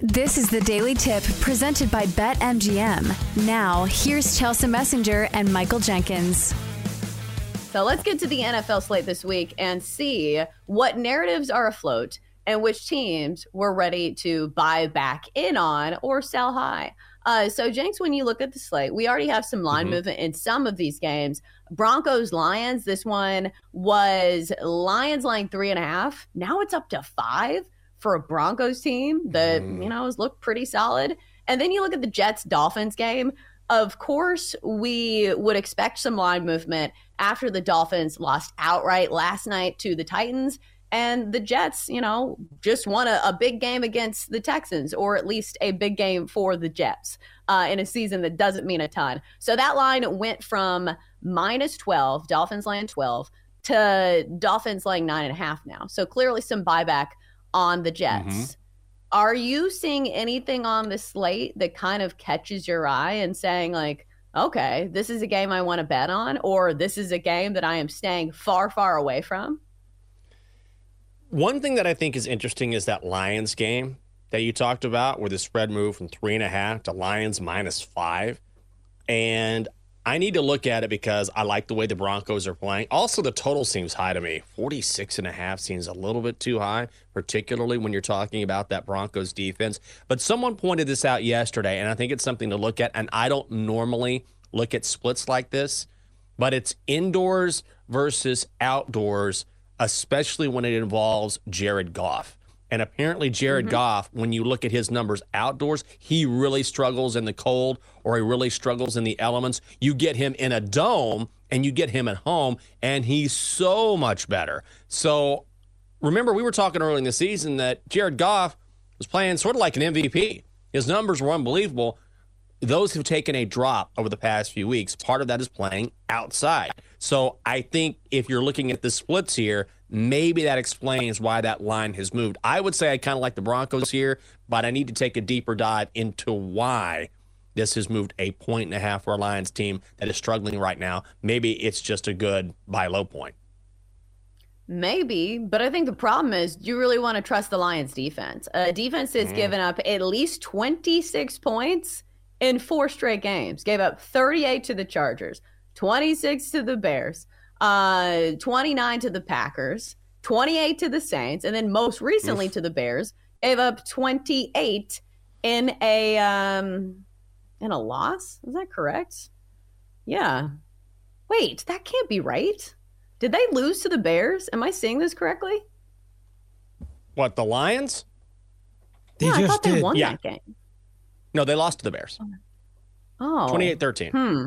This is the Daily Tip presented by BetMGM. Now, here's Chelsea Messenger and Michael Jenkins. So let's get to the NFL slate this week and see what narratives are afloat and which teams we're ready to buy back in on or sell high. Uh, so, Jenks, when you look at the slate, we already have some line mm-hmm. movement in some of these games. Broncos Lions, this one was Lions line three and a half. Now it's up to five for a Broncos team that, mm. you know, has looked pretty solid. And then you look at the Jets Dolphins game. Of course, we would expect some line movement after the Dolphins lost outright last night to the Titans. And the Jets, you know, just won a, a big game against the Texans, or at least a big game for the Jets uh, in a season that doesn't mean a ton. So that line went from minus 12, Dolphins laying 12, to Dolphins laying nine and a half now. So clearly some buyback on the Jets. Mm-hmm. Are you seeing anything on the slate that kind of catches your eye and saying, like, okay, this is a game I want to bet on, or this is a game that I am staying far, far away from? One thing that I think is interesting is that Lions game that you talked about, where the spread moved from three and a half to Lions minus five. And I need to look at it because I like the way the Broncos are playing. Also, the total seems high to me. 46 and a half seems a little bit too high, particularly when you're talking about that Broncos defense. But someone pointed this out yesterday, and I think it's something to look at. And I don't normally look at splits like this, but it's indoors versus outdoors, especially when it involves Jared Goff. And apparently, Jared mm-hmm. Goff, when you look at his numbers outdoors, he really struggles in the cold or he really struggles in the elements. You get him in a dome and you get him at home, and he's so much better. So remember, we were talking early in the season that Jared Goff was playing sort of like an MVP. His numbers were unbelievable. Those have taken a drop over the past few weeks. Part of that is playing outside. So I think if you're looking at the splits here, maybe that explains why that line has moved. I would say I kind of like the Broncos here, but I need to take a deeper dive into why this has moved a point and a half for a Lions team that is struggling right now. Maybe it's just a good buy low point. Maybe, but I think the problem is you really want to trust the Lions defense. A defense has mm. given up at least 26 points in four straight games. Gave up 38 to the Chargers, 26 to the Bears, uh, 29 to the Packers, 28 to the Saints, and then most recently Oof. to the Bears, gave up 28 in a um in a loss. Is that correct? Yeah. Wait, that can't be right. Did they lose to the Bears? Am I seeing this correctly? What, the Lions? They yeah, just did. They won yeah. that game. No, they lost to the Bears. Oh. 28 13. Hmm.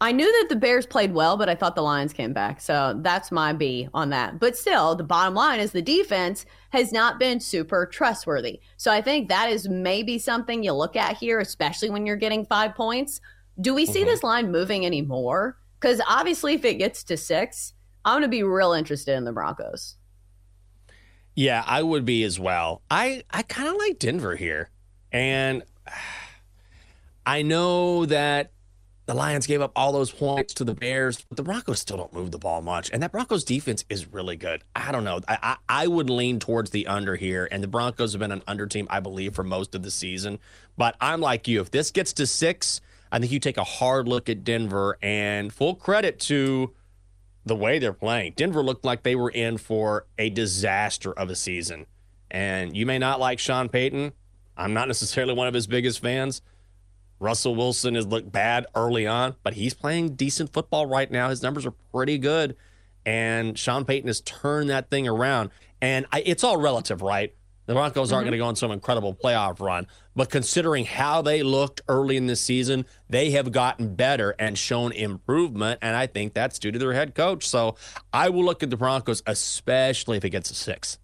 I knew that the Bears played well, but I thought the Lions came back. So that's my B on that. But still, the bottom line is the defense has not been super trustworthy. So I think that is maybe something you look at here, especially when you're getting five points. Do we see mm-hmm. this line moving anymore? Because obviously, if it gets to six, I'm going to be real interested in the Broncos. Yeah, I would be as well. I, I kind of like Denver here. And I know that the Lions gave up all those points to the Bears, but the Broncos still don't move the ball much. And that Broncos defense is really good. I don't know. I, I, I, would lean towards the under here. And the Broncos have been an under team, I believe, for most of the season. But I'm like you. If this gets to six, I think you take a hard look at Denver and full credit to the way they're playing. Denver looked like they were in for a disaster of a season. And you may not like Sean Payton. I'm not necessarily one of his biggest fans. Russell Wilson has looked bad early on, but he's playing decent football right now. His numbers are pretty good. And Sean Payton has turned that thing around. And I, it's all relative, right? The Broncos aren't mm-hmm. going to go on some incredible playoff run, but considering how they looked early in the season, they have gotten better and shown improvement. And I think that's due to their head coach. So I will look at the Broncos, especially if it gets a six.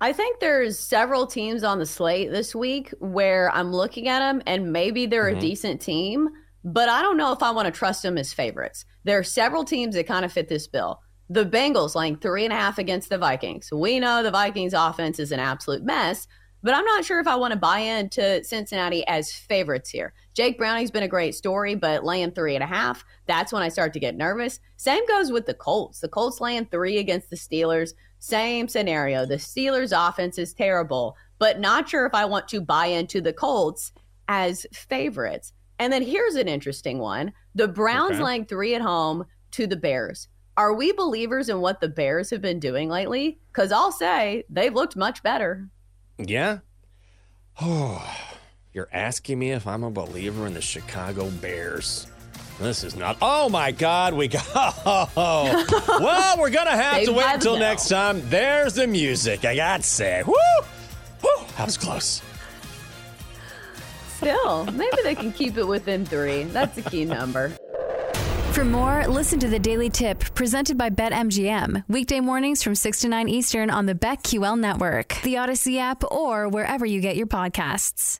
I think there's several teams on the slate this week where I'm looking at them and maybe they're mm-hmm. a decent team, but I don't know if I want to trust them as favorites. There are several teams that kind of fit this bill. The Bengals laying three and a half against the Vikings. We know the Vikings offense is an absolute mess, but I'm not sure if I want to buy into Cincinnati as favorites here. Jake Browning's been a great story, but laying three and a half, that's when I start to get nervous. Same goes with the Colts. The Colts laying three against the Steelers. Same scenario. The Steelers' offense is terrible, but not sure if I want to buy into the Colts as favorites. And then here's an interesting one the Browns okay. laying three at home to the Bears. Are we believers in what the Bears have been doing lately? Because I'll say they've looked much better. Yeah. Oh, you're asking me if I'm a believer in the Chicago Bears. This is not. Oh my God, we got. Oh. well, we're gonna have to wait until next time. There's the music. I got to say, woo, woo, that was close. Still, maybe they can keep it within three. That's a key number. For more, listen to the Daily Tip presented by BetMGM. Weekday mornings from 6 to 9 Eastern on the BetQL network, the Audacy app, or wherever you get your podcasts.